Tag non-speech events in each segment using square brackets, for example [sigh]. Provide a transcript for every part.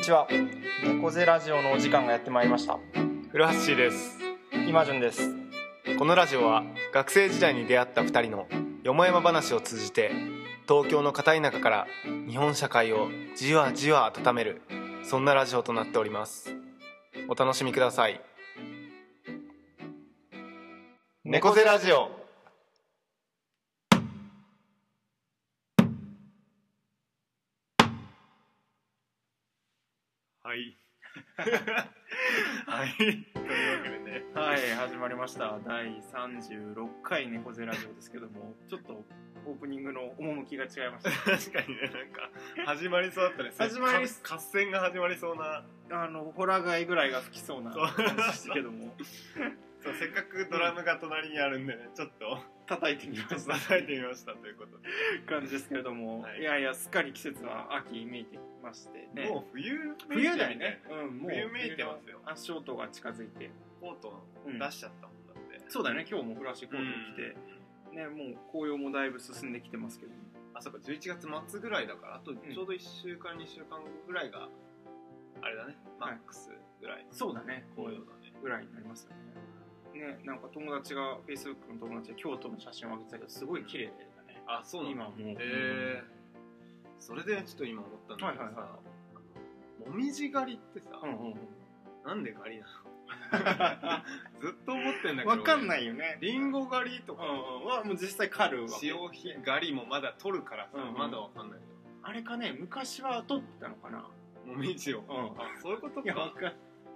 にちは。猫背ラジオのお時間がやってまいりました。古橋です。今順です。このラジオは学生時代に出会った2人のよもやま話を通じて東京の片田舎から日本社会をじわじわ温めるそんなラジオとなっております。お楽しみください。猫背ラジオはい。[laughs] はい。というわけでね。はい始まりました。第36回猫背ラジオですけどもちょっとオープニングの趣が違いました。[laughs] 確かにねなんか始まりそうだったね。始まりか合戦が始まりそうな。あのホラガイぐらいが吹きそうな感じですけどもそうせっかくドラムが隣にあるんでねちょっと叩いてみました。叩いてみましたということで、感じですけれども、はいい、やいやすっかり季節は秋めいてきましてね。もう冬冬だよね、うん、もう冬めいてますよ。足音が近づいて。コートうん。出しちゃったもんだって、そうだね今日もフラッシュコート着て、ねもう紅葉もだいぶ進んできてますけど。あそうか11月末ぐらいだからあとちょうど1週間、2週間後ぐらいがあれだねマックスぐらい。のそうだね。紅葉だね、ぐらいになりますよねねなんか友達が Facebook の友達が京都の写真を上げてたけどすごい綺麗だね。あそうなんだ。今もう。へえそれでちょっと今思ったんだけどさ、はいはいはもみじ狩りってさ、うんうんなんで狩りなの？[laughs] ずっと思ってんだけど。わかんないいよね。りんご狩りとか、はもう実際狩るわけ。潮干狩りもまだ取るからさ、うんうん。まだわかんない。けあれかね昔は取ってたのかな。どもみじを、ん。あそういうこといやわかかん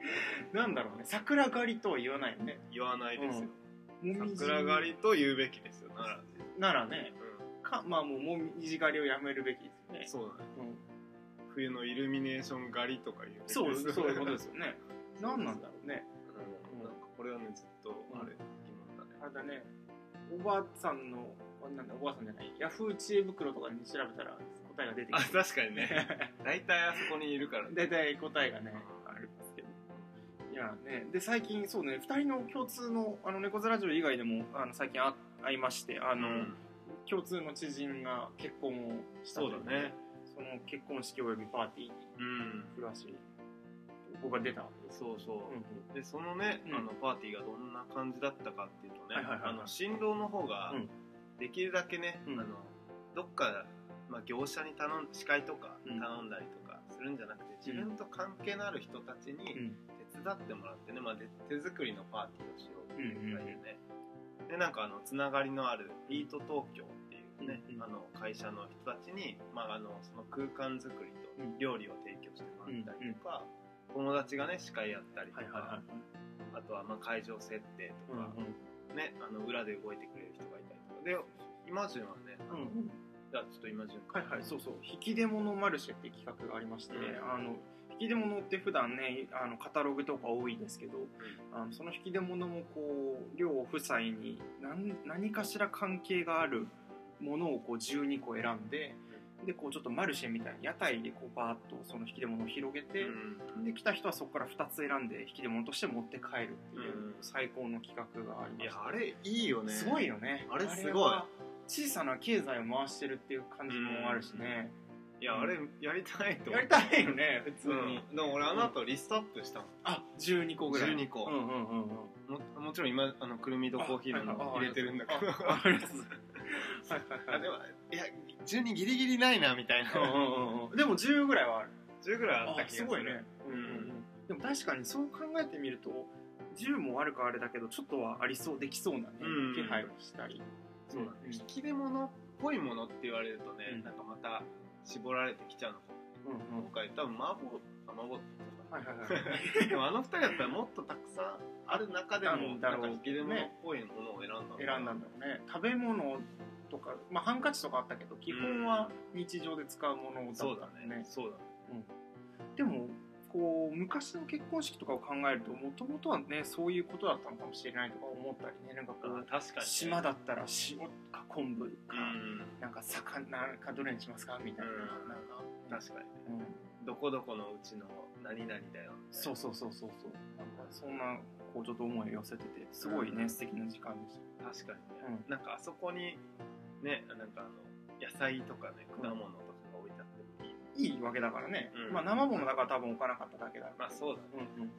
[laughs] なんだろうね。桜狩りとは言わないよね。言わないですよ、もみじ。桜狩りと言うべきですよならならね。かまあもうもみじ狩りをやめるべきですね。そうだね。うん。冬のイルミネーション狩りとか言うべきですそうそういうことですよね。[laughs] 何なんだろうね。うん。なんかこれはねずっとあれ、疑問だね。あれだね。おばあさんのあなんだおばあさんじゃない。ヤフー知恵袋とかに調べたら答えが出てあきて確かにね。大体あそこにいるからね。[laughs] 大体答えがねいやねで最近そうね2人の共通のあの猫背ラジオ以外でもあの最近あ会いましてあの、うん。共通の知人が結婚をしたそうだね。その結婚式およびパーティーにうん。古橋僕が出たそうそう、うんでそのね、うん。あのパーティーがどんな感じだったかっていうとね、あの新郎の方がうん。できるだけね、うん。あのどっか、まあ、業者に頼ん司会とかうん。頼んだりとかするんじゃなくて、自分と関係のある人たちにうん。手伝ってもらってね、まあ、で手作りのパーティーをしようっていう感じでね、でなんかあのつながりのあるイート東京っていうね、うんあの会社の人たちに、まあ、あのその空間作りとうん。料理を提供してもらったりとか、友達がね司会やったりとか、はいはいはいあとはまあ会場設定とか、ね、あの裏で動いてくれる人がいたりとか。で今順はね、あのうんじゃあちょっと今順はいはいそうそう。引き出物マルシェって企画がありまして、うん。あの引き出物って普段ねあのカタログとか多いですけど、あのその引き出物もこう両夫妻に何何かしら関係があるものをこう12個選んででこうちょっとマルシェみたいに屋台でこうバーッとその引き出物を広げて、うん。で来た人はそこから2つ選んで引き出物として持って帰るっていう、うん。最高の企画がありまして。いやあれいいよね。すごいよね。あれすごい。は小さな経済を回してるっていう感じもあるしね、いやあれやりたいと思やりたいよね普通に、うん、でも俺あの後リストアップしたの、あ12個ぐらい。12個うんうんうんうん。ももちろん今あのくるみとコーヒーのあ入れてるんだけど。あありがとうございますはいはいはいあでもいや12ギリギリないなみたいなうんうんうんうんでも10ぐらいはある10ぐらいあったあ気がするすごいね、うんうんうん、でも確かにそう考えてみると10もあるかあれだけどちょっとはありそうできそうなね、うん気配をしたりそう引き出物っぽいものって言われるとね、うんなんかまた絞られてきちゃうのか。もうんうん。今回。多分麻婆あ麻婆はいはいはい。[laughs] でもあの二人だったらもっとたくさんある中でもなんか引き出物っぽいものを選んだのか選んだんだろうね。食べ物とか、まあ、ハンカチとかあったけど基本は日常で使うものだったそうだんだね。ねそうだね。でもこう昔の結婚式とかを考えるともともとはねそういうことだったのかもしれないとか思ったりね。なんかこうあ確かに、ね、島だったら塩か昆布魚かどれにしますか？みたいな,、うん。なんか、確かに。うん、どこどこのうちの何々だよ。そうそうそうそうそう。なんかそんなこうちょっと思いを寄せててすごいね、うん。素敵な時間でした確かにね、なんかあそこにねなんかあの野菜とかね果物とかが置いてあってもいい。いいわけだからね、うん。まあ生ものだから多分置かなかっただけだまあそうだね。うんうんうん。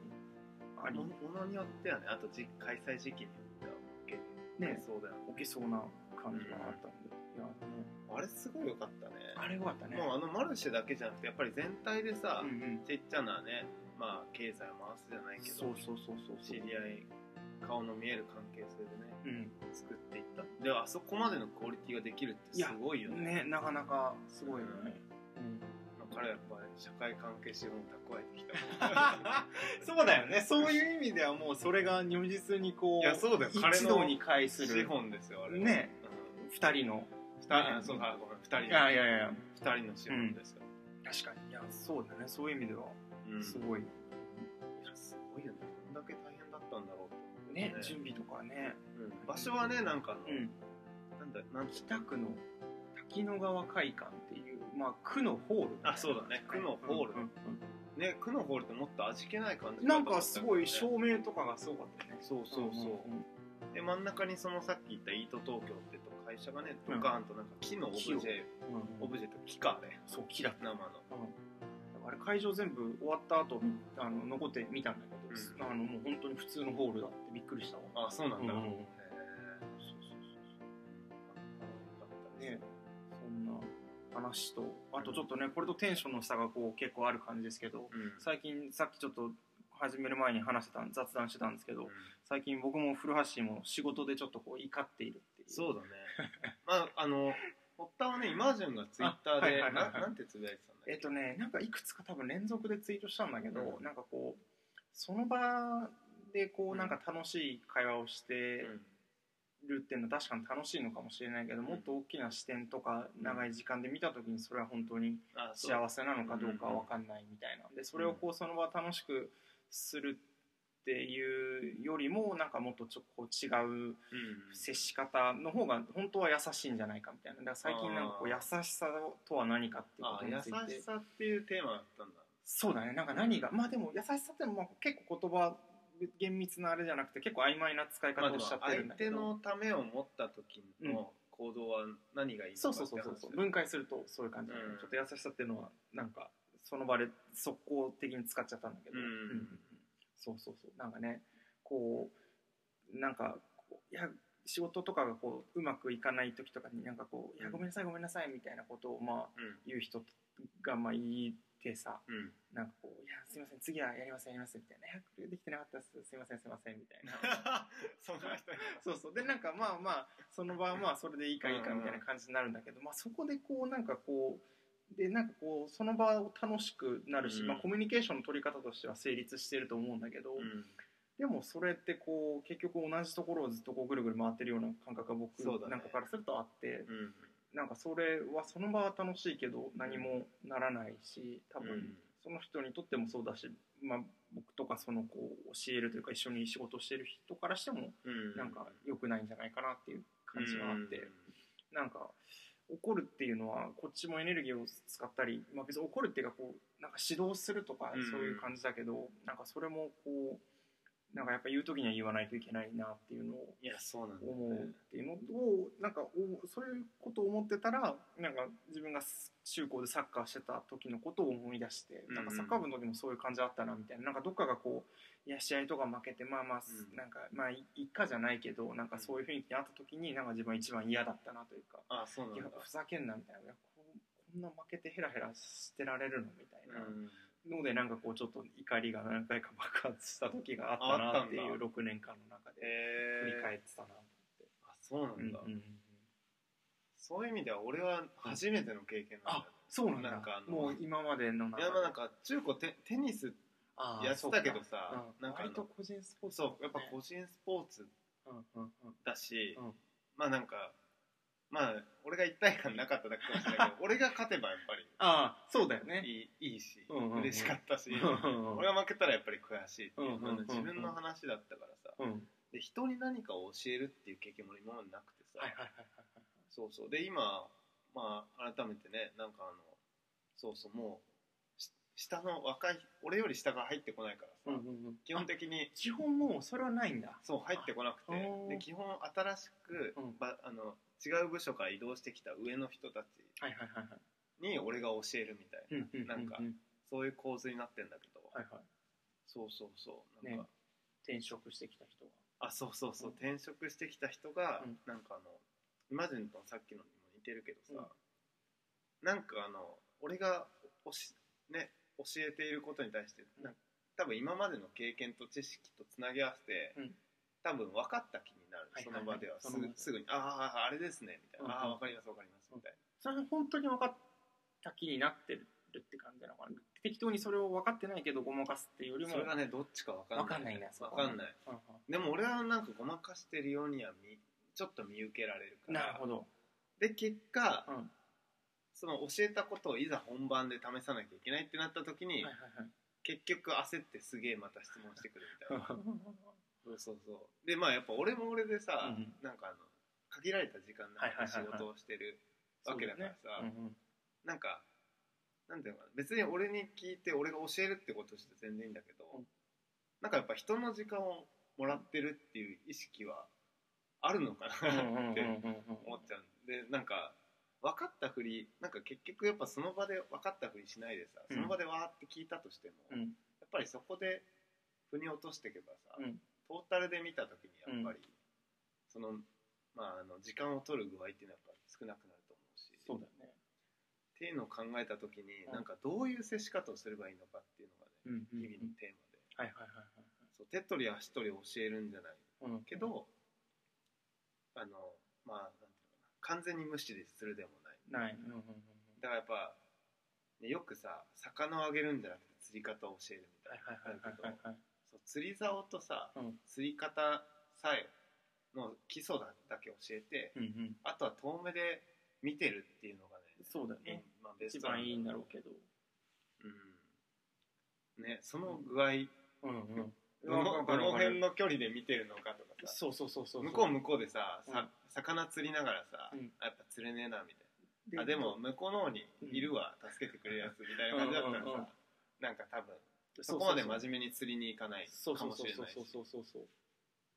あり。ものによってはねあとじ開催時期によっては置けね。そうだよね。置けそうな感じがあったんで、いやねあれすごい良かったね。あれよかったね。もうあのマルシェだけじゃなくてやっぱり全体でさ、うんうん。ちっちゃなねまあ経済を回すじゃないけどそうそうそうそう知り合い顔の見える関係性でねうん。作っていった。であそこまでのクオリティができるってすごいよね。ねなかなかすごいよね、うん。まあ彼はやっぱり社会関係資本を蓄えてきた。[laughs] そうだよね。そういう意味ではもうそれが如実にこういやそうだよ。一堂に会す資る本ですよあれは。ね。うん。二人のあそうあごめん二人いやいやいや。二人の資本ですよ、確かに。いやそうだねそういう意味ではうん。すごい、いやすごいよね。どんだけ大変だったんだろうね。準備とかね。うん。場所はねなんかあの、うん。なんだなんて北区の滝野川会館っていうまあ区のホールあそうだね。区のホールうんうんね区のホールってもっと味気ない感じうんなんかすごい照明とかがすごかったよね。そうそうそう、で真ん中にそのさっき言ったイート東京ってと会社がねドカーンとなんか木のオブジェ、うん。オブジェと木かあれ。そう木だった。生の。あれ会場全部終わった後あの残って見たんだけど、あのもう本当に普通のホールだってびっくりしたわ。あそうなんだ、うん。うんへそうそうそう。ーね。そんな話とあとちょっとねこれとテンションの差がこう結構ある感じですけどうん。最近さっきちょっと始める前に話してた雑談してたんですけどうん。最近僕も古橋も仕事でちょっとこう怒っているそうだね。まああの堀田はねイマージュンがツイッターあはいではいはいはい。ななんてつぶやいてたんだっけ？えっとねなんかいくつか多分連続でツイートしたんだけど、うん。なんかこうその場でこうなんか楽しい会話をしてるっていうのは確かに楽しいのかもしれないけど、もっと大きな視点とか長い時間で見た時にそれは本当にあそう。幸せなのかどうかは分かんないみたいな。でそれをこうその場楽しくするっていうよりもなんかもっとちょこう違ううん。接し方の方が本当は優しいんじゃないかみたいな。だから最近なんかこう優しさとは何かっていうことについて。しさっていうテーマだったんだ。そうだね。なんか何がまあでも優しさってもまあ結構言葉厳密なあれじゃなくて結構曖昧な使い方をしちゃってるんだけど、相手のためを持った時の行動は何がいいのかそうそうそうそうそう。分解するとそういう感じ、うん。ちょっと優しさっていうのはなんかその場で速攻的に使っちゃったんだけど、うんそうそうそう。なんかねこうなんかいや仕事とかがこううまくいかない時とかになんかこう「いやごめんなさいごめんなさい」みたいなことをまあうん。言う人がまあ言ってさうん。なんかこう「いやすいません次はやりますやります」みたいな「いやこれできてなかったですすいませんすいません」みたいな。[laughs] そんな人そうそう。でなんかまあまあその場はまあそれでいいかいいかみたいな感じになるんだけど、まあ、そこでこうなんかこうでなんかこうその場を楽しくなるし、うん。まあ、コミュニケーションの取り方としては成立してると思うんだけど、うん。でもそれってこう結局同じところをずっとこうぐるぐる回ってるような感覚が僕なんかからするとあって、うん。なんかそれはその場は楽しいけど何もならないし多分、うん。その人にとってもそうだし、まあ、僕とかそのこう教えるというか一緒に仕事してる人からしてもうん。なんか良くないんじゃないかなっていう感じがあって、うん。なんか怒るっていうのはこっちもエネルギーを使ったり、まあ、別に怒るっていうかこうなんか指導するとかうん。そういう感じだけど、なんかそれもこうなんかやっぱ言う時には言わないといけないなっていうのをいやそうなんだよ思うっねていうのをなんかおそういうことを思ってたらなんか自分が中高でサッカーしてた時のことを思い出して、うんなんかサッカー部の時もそういう感じあったなみたいななんかどっかがこういや試合とか負けてまあまあ、うん。なんかまあいいっかじゃないけどなんかそういう雰囲気にあった時になんか自分は一番嫌だったなというか、あそうふざけんなみたいなここんな負けてヘラヘラしてられるのみたいな。うんのでなんかこうちょっと怒りが何回か爆発した時があったなっていうあったんだ。6年間の中でへ振りえ返ってたなとあそうなんだ、思って、うんうんうん。そういう意味では俺は初めての経験なんだ。あそうなんだ。なんかもう今までの中いやまあなんか中古テテニスやってたけどさうんなんか割と個人スポーツそうやっぱ個人スポーツうんうんうん。だし、うん。まあなんかまあ俺が一体感なかっただけかもしれないけど [laughs] 俺が勝てばやっぱああそうだよね。りいいいいし、うんうんうん。嬉しかったし、うん俺が負けたらやっぱり悔しいっていう、自分の話だったからさ。うん。で人に何かを教えるっていう経験も今までなくてさ、はいはいはいはいそうそう。で今まあ改めてねなんかあのそうそうもうし下の若い俺より下が入ってこないからさ、うんうんうん。基本的に基本もうそれはないんだ。そう入ってこなくて。で基本新しく、うん。ばあの違う部署から移動してきた上の人たちに俺が教えるみたいな、なんかうんそういう構図になってんだけど、はいはい。そうそうそう。なんか、ね転職してきた人は。あそうそうそう、うん。転職してきた人が、うん。なんかあのイマジンとさっきのにも似てるけどさ、なんかあの俺がおし、ね、教えていることに対して、うんなんか多分今までの経験と知識とつなぎ合わせて、うん多分分かった気になる、はいその場では。すその場ですぐぐに「あああれですね」みたいな「うんああ分かります分かります」みたいそれは本当に分かった気になってるって感じなのかな。適当にそれを分かってないけどごまかすっていうよりも。なそれがねどっちか分かんない。分かんないな分かんない。うんうん。でも俺はなんかごまかしてるようには見ちょっと見受けられるから。なるほど、で結果、うん。その教えたことをいざ本番で試さなきゃいけないってなった時に、はいはいはい。結局焦ってすげえまた質問してくるみたいな [laughs] そうそうそう。でまあやっぱ俺も俺でさ、うんなんかあの限られた時間の中で仕事をしてるわけだからさ、ね。うんうん。なんかなんていうのかな別に俺に聞いて俺が教えるってことして全然いいんだけど、うん。なんかやっぱ人の時間をもらってるっていう意識はあるのかなって思っちゃうんでなんか分かったふりなんか結局やっぱその場で分かったふりしないでさ、うん。その場でわーって聞いたとしても、うん。やっぱりそこで腑に落としていけばさ、うんトータルで見た時にやっぱり、そのまああの時間を取る具合っていうのはやっぱ少なくなると思うし。そうだよね。っていうのを考えた時に、うん。なんかどういう接し方をすればいいのかっていうのがね、日々のテーマで。はいはいはいそう手取り足取り教えるんじゃないけど、あのまあなんていうのかな完全に無視するでもない。ない。うんうんうんだからやっぱ、ねよくさ魚をあげるんじゃなくて釣り方を教えるみたはいいなはいはいはいはいはいそう釣り竿とさ、うん。釣り方さえの基礎だだけ教えて、うんうん。あとは遠目で見てるっていうのがねそうだよねまあ、ベス一番いいんだろうけど。うん。ねその具合、うんうん。どのどの辺の距離で見てるのかとかさ。そうそうそうそう向こう向こうでさ、さうん。魚釣りながらさ、うん。あやっぱ釣れねえなみたいな。あでも向こうの方にいるわ、助けてくれるやつみたいな感じだったらさ、うんうんうん。なんか多分そこまで真面目に釣りに行かないかもしれないし。そうそうそうそう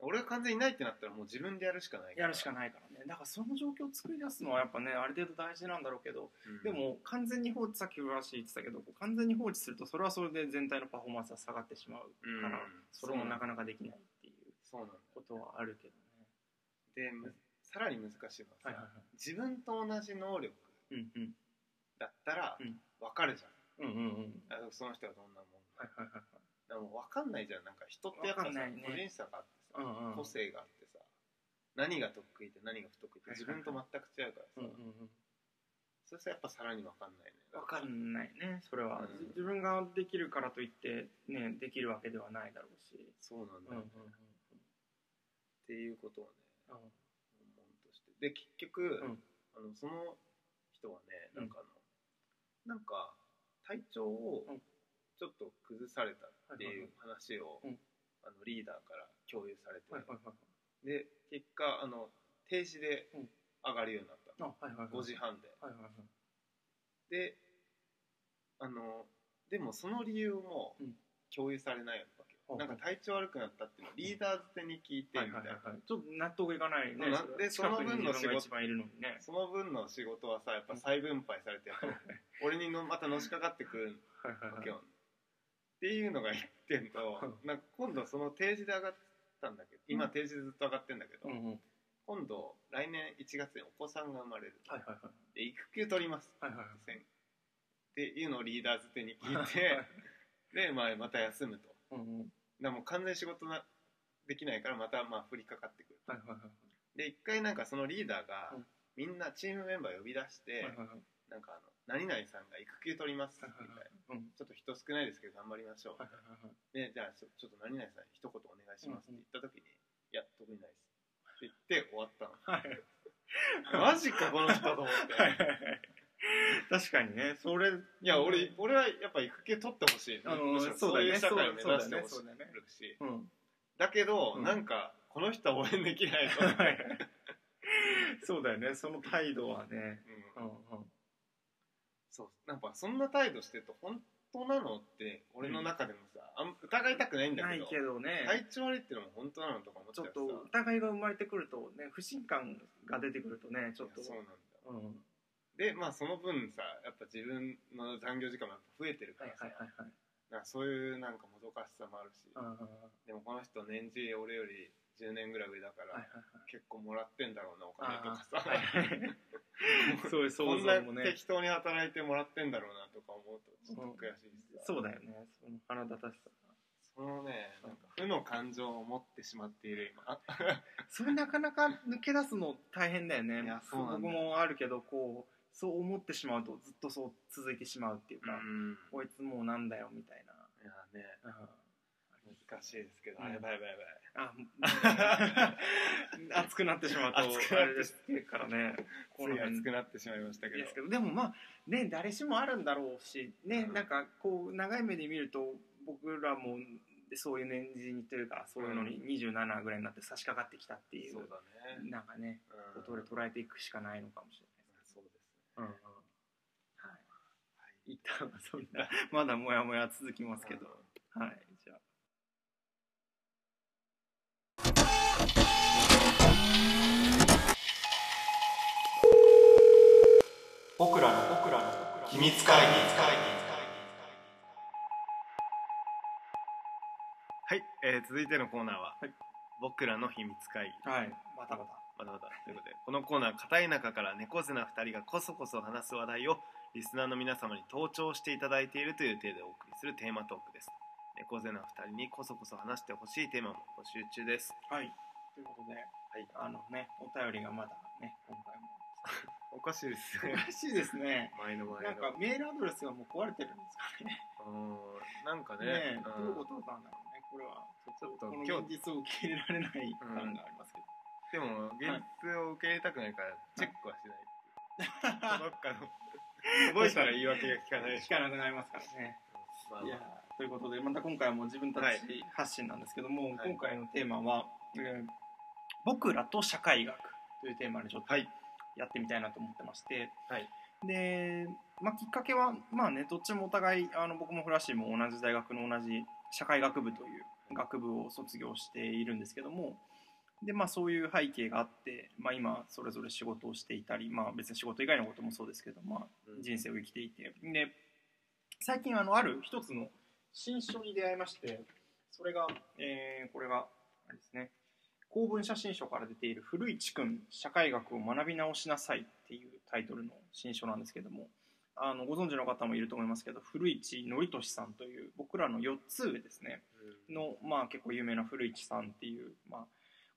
俺が完全にいないってなったらもう自分でやるしかないから。やるしかないからね。だからその状況を作り出すのはやっぱねある程度大事なんだろうけどうん。でも完全に放置さっき浦橋言ってたけど完全に放置するとそれはそれで全体のパフォーマンスが下がってしまううん。から、それもなかなかできないっていうそうなんだことはあるけどね。でむさらに難しいのはさ、はいはいはい。自分と同じ能力うんうん。だったらうん。分かるじゃん、うんうんうんあその人がどんなもん。だ、はいはいはいはい。でも分かんないじゃん。なんか人ってやっぱさ、ね。個人差があってさ、うんうん。個性があってさ何が得意で何が不得意って自分と全く違うからさ、うんうんうん。それさやっぱさらに分かんないね分かんないねそれは、うん。自分ができるからといってねできるわけではないだろうし。そうなんだよ、うんうんねっていうことをねうん。として。で結局、うん。あのその人はねうんなんかあの、なんか体調をうん。ちょっと崩されたっていう話を、うん。あのリーダーから共有されて、で結果あの定時でうん。上がるようになった、あはいはいはい5時半で。はいはいはい。であのでもその理由もうん。共有されないよ、ほうなんか体調悪くなったっていうのをリーダーづてに聞いてはいみたいな、はいはい。はいちょっと納得いかないね。なでその分の仕事いるのにね。その分の仕事はさやっぱ再分配されて俺にのまたのしかかってくるはいはいはい。わけよ、っていうのが言ってんとなんか今度その定時で上がったんだけど今定時でずっと上がってんだけど、うんうん。今度来年1月にお子さんが生まれる、はいはいはい。で育休取ります。はいはいはい。っていうのをリーダーづてに聞いてで、まあ、また休むと。うんうんらもう完全に仕事なできないからまたまあ降りかかってくる。はいはいはいで一回なんかそのリーダーがうん。みんなチームメンバー呼び出して、はいはいはい。なんかあの何々さんが育休取りますみたいな、うん。ちょっと人少ないですけど頑張りましょう、はいはいはいはい。でじゃあちょちょっと何々さん一言お願いしますって言った時に、いや特にないですって言って終わったの。はい。[laughs] マジかこの人と思って。はいはいはい [laughs] 確かにね。それいや俺俺はやっぱ育休取ってほしい、あのそうだね。そういう社会を目指してほしそうだね。いし。うん。だけど、うん。なんかこの人は応援できないと、は [laughs] いそうだよね。その態度はね。ううんんうん。そう。なんかそんな態度してると本当なのって俺の中でもさ、あん疑いたくないんだないけどけどね。体調悪いってのも本当なのとか思っちゃうちょっと疑いが生まれてくるとね不信感が出てくるとねちょっと。そうなんだうんでまあその分さやっぱ自分の残業時間もやっぱ増えてるからさ、はいはいはいなんかそういうなんかもどかしさもあるし、でもこの人年次俺より10年ぐらい上だから、はいはいはい。結構もらってんだろうなお金とかさ、あー。はいはい [laughs] そういう想こんな像もね適当に働いてもらってんだろうなとか思うとちょっと悔しいしさ、そうだよね。その腹立たしさそのねなんか負の感情を持ってしまっている今。[laughs] それなかなか抜け出すの大変だよね。いやそうなんだ僕もあるけどこうそう思ってしまうとずっとそう続いてしまうっていうか、ん。こいつもうなんだよみたいいやね。な、難しいですけど、うん。あやばいやばいやばいあ [laughs] 熱くなってしまうと熱くなってからね。この熱くなってしまいましたけど。ですけどでもまあね誰しもあるんだろうしね、うん。なんかこう長い目で見ると僕らもそういう年次にというかそういうのに27ぐらいになって差し掛かってきたっていう、そうだね、なんかねうん。ことで捉えていくしかないのかもしれないうんうん。はい。一旦そんなまだもやもや続きますけど、はい。じゃあ。僕らの僕らの秘密会議。はい、えー続いてのコーナーは、はい。僕らの秘密会議。はい。バタバタまだまだということでこのコーナー片田舎から猫背な2人がこそこそ話す話題をリスナーの皆様に登聴していただいているという体でお送りするテーマトークです。猫背な2人にこそこそ話してほしいテーマも募集中です。はい。ということで、はい。あのねお便りがまだね今回も。おかしいですおねかしいですね。前の前の。なんかメールアドレスがもう壊れてるんですかね。うんなんかねねえどういうことなんだろうねこれは。ちょっとこの今日現実を受け入れられない感がありますけど、でも現実を受け入れたくないからチェックはしない、[laughs] どっかの届いたら言い訳が聞かない聞かなくなりますからね。まあいやということでまた今回も自分たち発信なんですけども、はい。今回のテーマは、えー僕らと社会学」というテーマでちょっとはい。やってみたいなと思ってまして、はい。で、まあ、きっかけはまあねどっちもお互いあの僕もフラッシーも同じ大学の同じ社会学部という学部を卒業しているんですけどもで、まあ、そういう背景があって、まあ、今それぞれ仕事をしていたり、まあ、別に仕事以外のこともそうですけど、まあ、うん。人生を生きていて。で最近あのある一つの新書に出会いましてそれが、えーこれがあれですね。公文写真書から出ている「古市くん社会学を学び直しなさい」っていうタイトルの新書なんですけどもあのご存知の方もいると思いますけど古市憲俊さんという僕らの4つ上ですね。の、まあ、結構有名な古市さんっていう、まあ、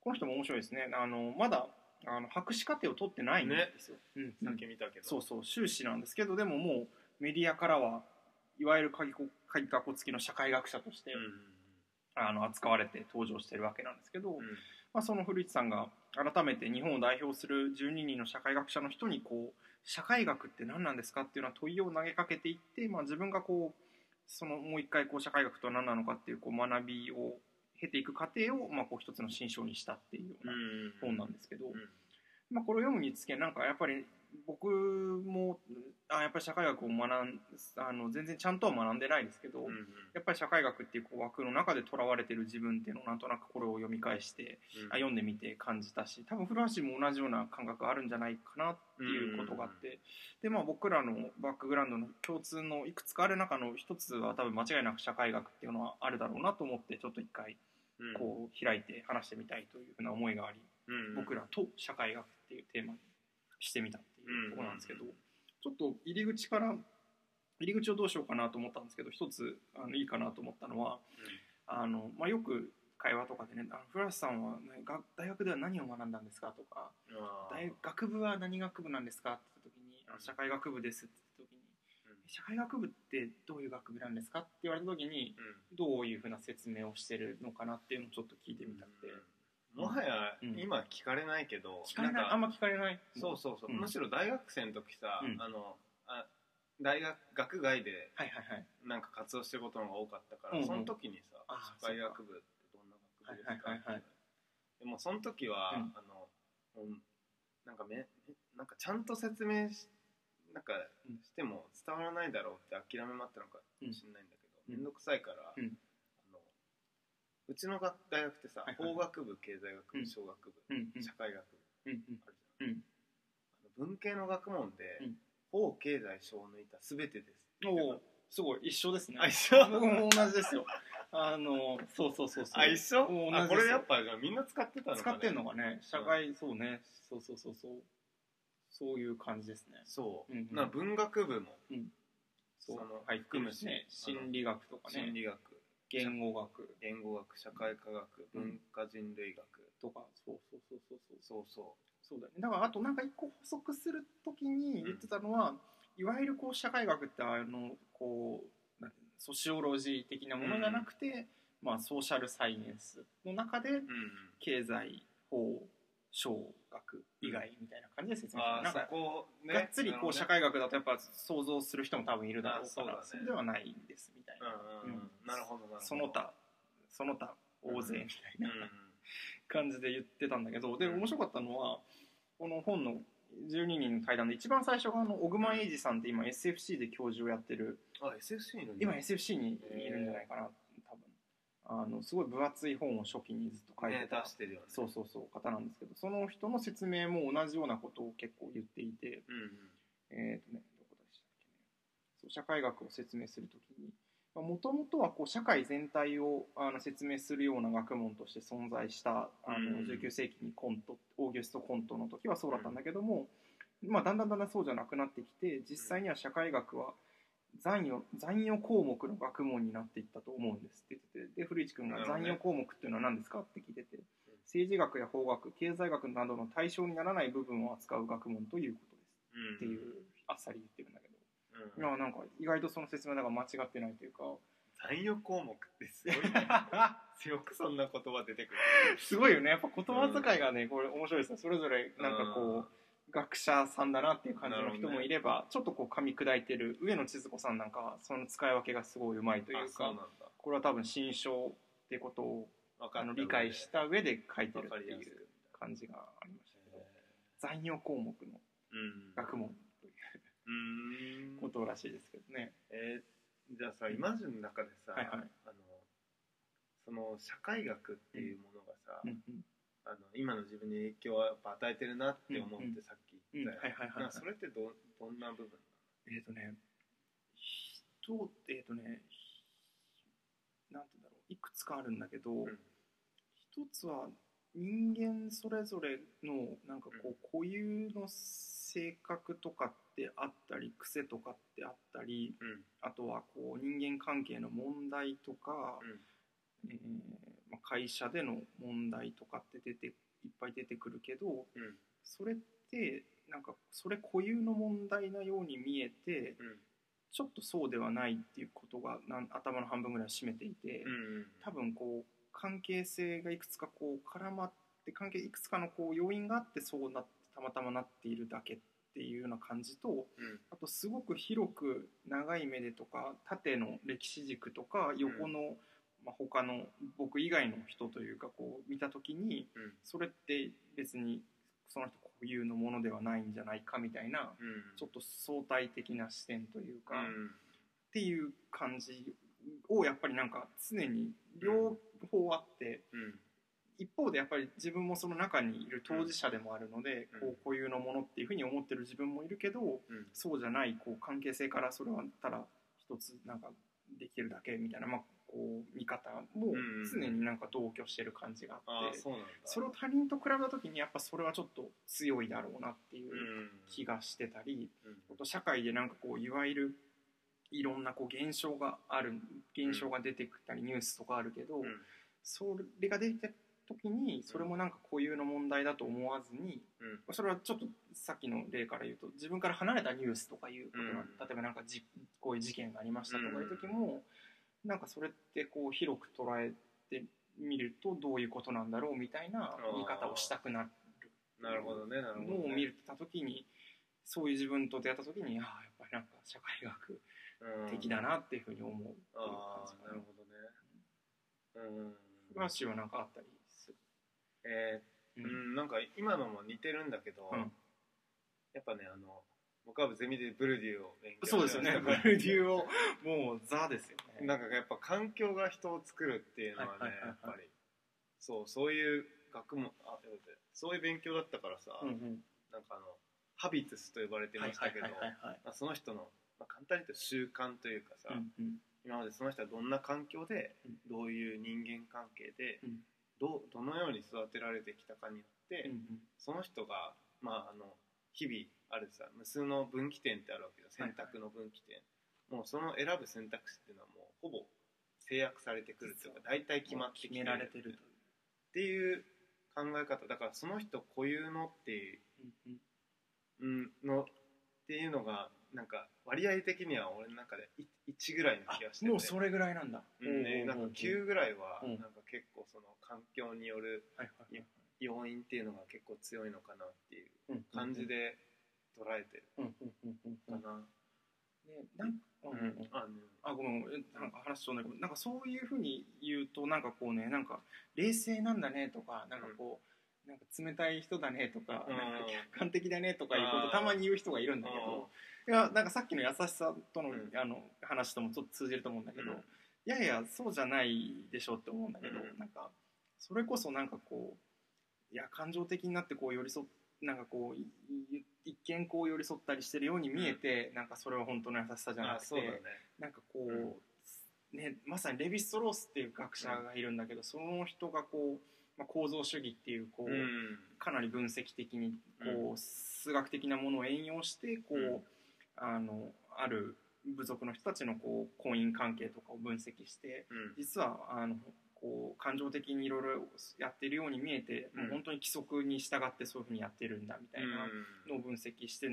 この人も面白いですね。あのまだあの博士課程を取ってないんですよ、うん。さっき見たけど。そうそう修士なんですけどでももうメディアからはいわゆる鍵こ鍵かこ付きの社会学者として、うん。あの扱われて登場してるわけなんですけど、うん。まあ、その古市さんが改めて日本を代表する12人の社会学者の人にこう社会学って何なんですかっていうような問いを投げかけていって、まあ、自分がこうそのもう一回こう社会学とは何なのかっていうこう学びを経ていく過程を、まあ、こう一つの新章にしたっていうような本なんですけど、うん。まあ、これを読むにつけなんかやっぱり僕もあやっぱり社会学を学んあの全然ちゃんとは学んでないですけど、うんうん。やっぱり社会学っていうこう枠の中でとらわれてる自分っていうのをなんとなくこれを読み返してあ読んでみて感じたし多分古橋も同じような感覚あるんじゃないかなっていうことがあって、でまあ僕らのバックグラウンドの共通のいくつかある中の一つは多分間違いなく社会学っていうのはあるだろうなと思ってちょっと一回うんこう開いて話してみたいというふうな思いがあり、うん僕らと社会学っていうテーマにしてみたっていうところなんですけど、ちょっと入り口から入り口をどうしようかなと思ったんですけど一つあのいいかなと思ったのはあの、まあ、よく会話とかでね「あのフラッシュさんは、ね、が大学では何を学んだんですか?」とか大学部は何学部なんですか?」って言った時にあ「社会学部です」って言った時にうん「社会学部ってどういう学部なんですか?」って言われた時にうん。どういうふうな説明をしてるのかなっていうのをちょっと聞いてみたくて。もはやうん。今聞かれないけど聞かれない。あんま聞かれないそうそうそう。うん。むしろ大学生の時さうん。あのあ大学学外ではいはいはい。なんか活動してることの方が多かったからその時にさあ社会学部ってどんな学部ですかはいでもその時はうん。あのうんなんかめなんかちゃんと説明しなんかうん。しても伝わらないだろうって諦めもあったのかもしれないんだけどうん。面倒くさいからうん。あのうちの学大学ってさはいはい。法学部経済学うん。部小学部社会学部あるじゃん。うん。あの文系の学問で、うん。法経済書を抜いた全てですおおすごい。一緒ですね。あ一緒？僕も同じですよ。あのそうそうそうそう。あ一緒？あこれやっぱじゃあみんな使ってたのか、ね、使ってんのがね。社会、そうね。そうそうそうそうそういう感じですね。そう、うんうん。な文学部もそうその入ってるしね心理学とかね。心理学。言語学。言語学社会科学文化人類学、とかそうそうそうそうそう。そうそそうだよね。だからあとなんか一個補足するときに言ってたのは、いわゆるこう社会学ってあのこうソシオロジー的なものじゃなくて、まあ、ソーシャルサイエンスの中でう、うん。経済法小学以外みたいな感じで説明してああそるなんかこねがっつりこう社会学だとやっぱ想像する人も多分いるだろうからあそうだね。ではないんですみたいな、うんうんうん、なるほどその他その他大勢みたいな、うん。うん感じで言ってたんだけどで面白かったのはこの本の12人の対談で一番最初があの小熊英二さんって今 SFC で教授をやってる。あ SFC の今 SFC にいるんじゃないかな多分あのすごい分厚い本を初期にずっと書いててるよね。そうそうそう方なんですけどその人の説明も同じようなことを結構言っていてうんうん。えっ、とねどこでしたっけね。そう社会学を説明するときにもともとはこう社会全体をあの説明するような学問として存在したあのうん19世紀にコントオーギュスト・コントの時はそうだったんだけども、まあ、だんだんだんだんそうじゃなくなってきて実際には社会学は残余残余項目の学問になっていったと思うんですって言っててで古市君が残余項目っていうのは何ですか？って聞いてて政治学や法学経済学などの対象にならない部分を扱う学問ということです。うん。っていうあっさり言ってるんだけど。うん。いやなんか意外とその説明だから間違ってないというか。残余項目ってすごいね。[laughs] よくそんな言葉出てくる。すごいよね。やっぱ言葉遣いがねこれ面白いですね。それぞれなんかこう学者さんだなっていう感じの人もいれば、ちょっとこう噛み砕いてる上野千鶴子さんなんかはその使い分けがすごいうまいというかこれは多分新書っていうことをあの理解した上で書いてるっていう感じがありましたけど残余項目のうん学問といううん。ことらしいですけどね。えーじゃあさイマジンの中でさ、はいはい。あのその社会学っていうものがさ、うんうんあの今の自分に影響をやっぱ与えてるなって思ううん。うんってさっき言ったよ、それってどどんな部分？えっ、とね、人、えっ、とね、なんて言うんだろう、いくつかあるんだけど、ん。一つは人間それぞれのなんかこう固有の性格とかってあったり癖とかってあったりうん。あとはこう人間関係の問題とか、えーまあ、会社での問題とかって出ていっぱい出てくるけどうん。それってなんかそれ固有の問題なように見えてうん。ちょっとそうではないっていうことがなん頭の半分ぐらい占めていて、うん多分こう関係性がいくつかこう絡まって関係いくつかのこう要因があってそうなってたまたまなっているだけっていうような感じとうん。あとすごく広く長い目でとか縦の歴史軸とか横の、まあ、他の僕以外の人というかこう見た時にうん。それって別にその人固有のものではないんじゃないかみたいなうん。ちょっと相対的な視点というか、っうん。ていう感じをやっぱりなんか常に両方あって。うん。一方でやっぱり自分もその中にいる当事者でもあるので、うん。こう固有のものっていうふうに思ってる自分もいるけど、うん。そうじゃないこう関係性からそれはただ一つなんかできるだけみたいな、まあ、こう見方もうん常になんか同居してる感じがあって、それを他人と比べた時にやっぱそれはちょっと強いだろうなっていううん。気がしてたり、うん。あと社会でなんかこういわゆるいろんなこう現象がある現象が出てきたりニュースとかあるけど、うん。それが出てきた時にそれもなんか固有の問題だと思わずに、うん。それはちょっとさっきの例から言うと自分から離れたニュースとかいうことが、うん。例えばなんかじこういう事件がありましたとかいう時も、なんかそれってこう広く捉えてみるとどういうことなんだろうみたいな見方をしたくなるなるほどねなるほどね。のを見た時にそういう自分と出会った時にああやっぱりなんか社会学うん的だなっていうふうに思ううあ感じかな。あなるほどね。うん。フラッシュはなんかあったりする？えーうんなんか今のも似てるんだけどうん。やっぱねあの僕はゼミでブルデューを勉強そうですよね。ブルデューを [laughs] もうザですよね。なんかやっぱ環境が人を作るっていうのはねやっぱりそうそういう学問あそういう勉強だったからさ、うんうん。なんかあのハビツスと呼ばれてましたけどその人の、まあ、簡単に言うと習慣というかさ、うんうん。今までその人はどんな環境でうん。どういう人間関係でうん。どうどのように育てられてきたかによって、うん。その人が、まあ、あの日々あるさ無数の分岐点ってあるわけよ。選択の分岐点、もうその選ぶ選択肢っていうのはもうほぼ制約されてくるというか大体決まってきて決められてるっていう考え方だからその人固有のっていううんのっていうのがなんか割合的には俺の中でい1ぐらいの気がしてて。もうそれぐらいなんだ。うんね、なんか9ぐらいはうん。なんか結構その環境によるはいはいはい。要因っていうのが結構強いのかなっていううん。感じで捉えてる。かな。ねなんうんあのあごめんなんか話しそうだけどなんかそういうふうに言うとなんかこうねなんか冷静なんだねとかなんかこう、なんか冷たい人だねとか,、うん。なんか客観的だねとかいうことたまに言う人がいるんだけど。いやなんかさっきの優しさとの,、うん。あの話ともちょっと通じると思うんだけど、うん。いやいやそうじゃないでしょって思うんだけど、うん。なんかそれこそなんかこういや感情的になってこう寄り添っなんかこういい一見こう寄り添ったりしてるように見えて、なんかそれは本当の優しさじゃなくてね。なんかこう、ね、まさにレヴィストロースっていう学者がいるんだけど、その人がこう、まあ、構造主義っていうこう、うん。かなり分析的にこう、う数学的なものを援用してこう、うん。あのある部族の人たちのこう婚姻関係とかを分析してうん。実はあのこう感情的にいろいろやってるように見えて、うん。もう本当に規則に従ってそういうふうにやってるんだみたいなのを分析して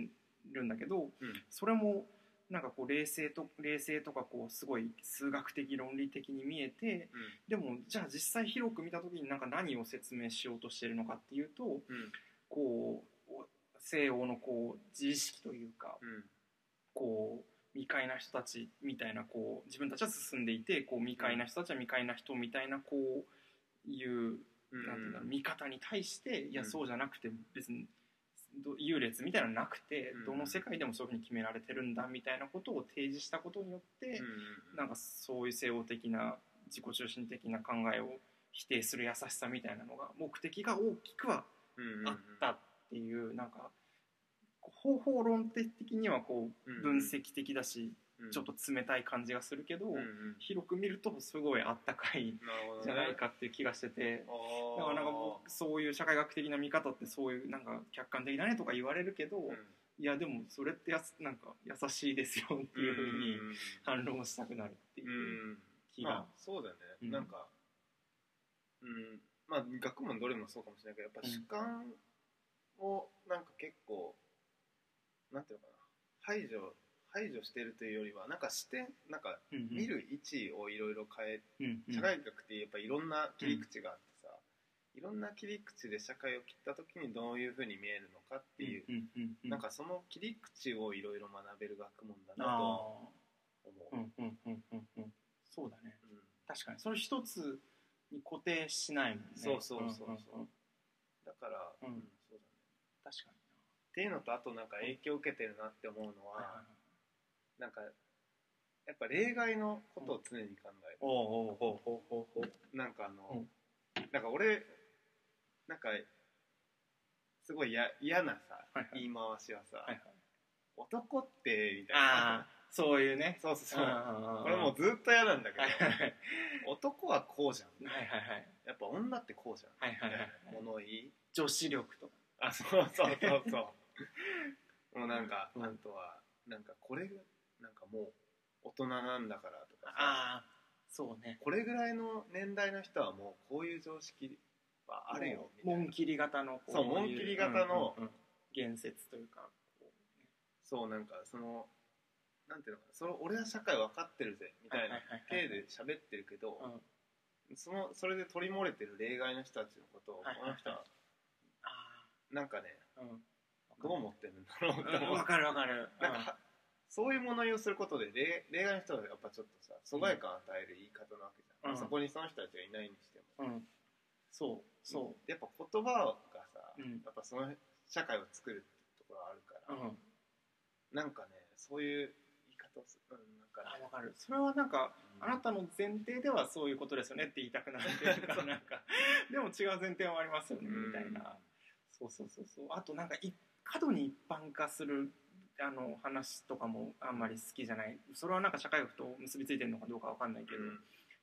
るんだけど、うん。それもなんかこう冷静と冷静とかこうすごい数学的論理的に見えてでもじゃあ実際広く見た時になんか何を説明しようとしてるのかっていうとうんうん。こう西洋のこう自意識というかうん。こう未開な人たちみたいなこう自分たちは進んでいてこう未開な人たちは未開な人みたいなこういううん。なんていうんだろう見方に対していやうん。そうじゃなくて別にど優劣みたいなのなくてうん。どの世界でもそういうふうに決められてるんだみたいなことを提示したことによってうん。なんかそういう西洋的な自己中心的な考えを否定する優しさみたいなのが目的が大きくはうん。あったっていうなんか方法論的にはこううん。分析的だしうん。ちょっと冷たい感じがするけどうんうん。広く見るとすごいあったかいじゃないかっていう気がしてて。だからなんか僕そういう社会学的な見方ってそういうなんか客観的だねとか言われるけど、うん。いやでもそれってやすなんか優しいですよっていうふうに反論したくなるってうん。いう気が。まあ、そうだよね、うん。なんかうん。まあ学問どれもそうかもしれないけどやっぱ主観をなんか結構、なんていうのかな。排除排除してるというよりはなんか視点なんか見る位置をいろいろ変えうんうん。社会学ってやっぱいろんな切り口があってさ、いろんな切り口で社会を切った時にどういうふうに見えるのかっていう、うんうんうんなんかその切り口をいろいろ学べる学問だなとあ思う。あうんうんうんうんうん。そうだね。うん。確かに。それ一つに固定しないもんね。そうそうそうそう。うんうんうん。だから、うん。うんそうだね。確かにっていうのとあとなんか影響を受けてるなって思うのは、なはいはいはい。なんかやっぱ例外のことを常に考える、おうおうおうおうおうおう。なんかあの、うん。なんか俺なんかすごいや嫌なさ、はいはい。言い回しはさ、はいはい。男ってみたいあな。あそういうね。そうそうそう。ここれもうずっと嫌なんだけど。はいはいはい。男はこうじゃん。はいはいはい。やっぱ女ってこうじゃん。はいはいはい。物言い。女子力とか。あそうそうそうそう [laughs] もうなんか、うん。あとはなんかこれがなんかもう大人なんだからとかさ。ああそうね。これぐらいの年代の人はもうこういう常識はあるよみたいな紋切り型のこそうい紋切り型のうんうんうん。言説というかこそうなんかそのなんていうのかなそれ俺は社会分かってるぜみたいな体で喋ってるけど、ううん。そのそれで取り漏れてる例外の人たちのことをこの人はあなんかねあうんどう思ってるんだろうって思う。うんわかるわかる。なんかはそういう物言いをすることで例例外の人はやっぱちょっとさ疎外感を与える言い方なわけじゃん、うん。そこにその人たちがいないにしても。うん。そう。そやっぱ言葉がさ、ううん。やっぱその社会を作るってところがあるから、うん。なんかねそういう言い方をする、うん、なんかね。かる。それはなんかうん。あなたの前提ではそういうことですよねって言いたくなるっていうかなんか。[laughs] でも違う前提もありますよねうんみたいな。そうそうそうそう。あとなんか一過度に一般化するあの話とかもあんまり好きじゃない。それはなんか社会学と結びついてるのかどうかわかんないけど、うん。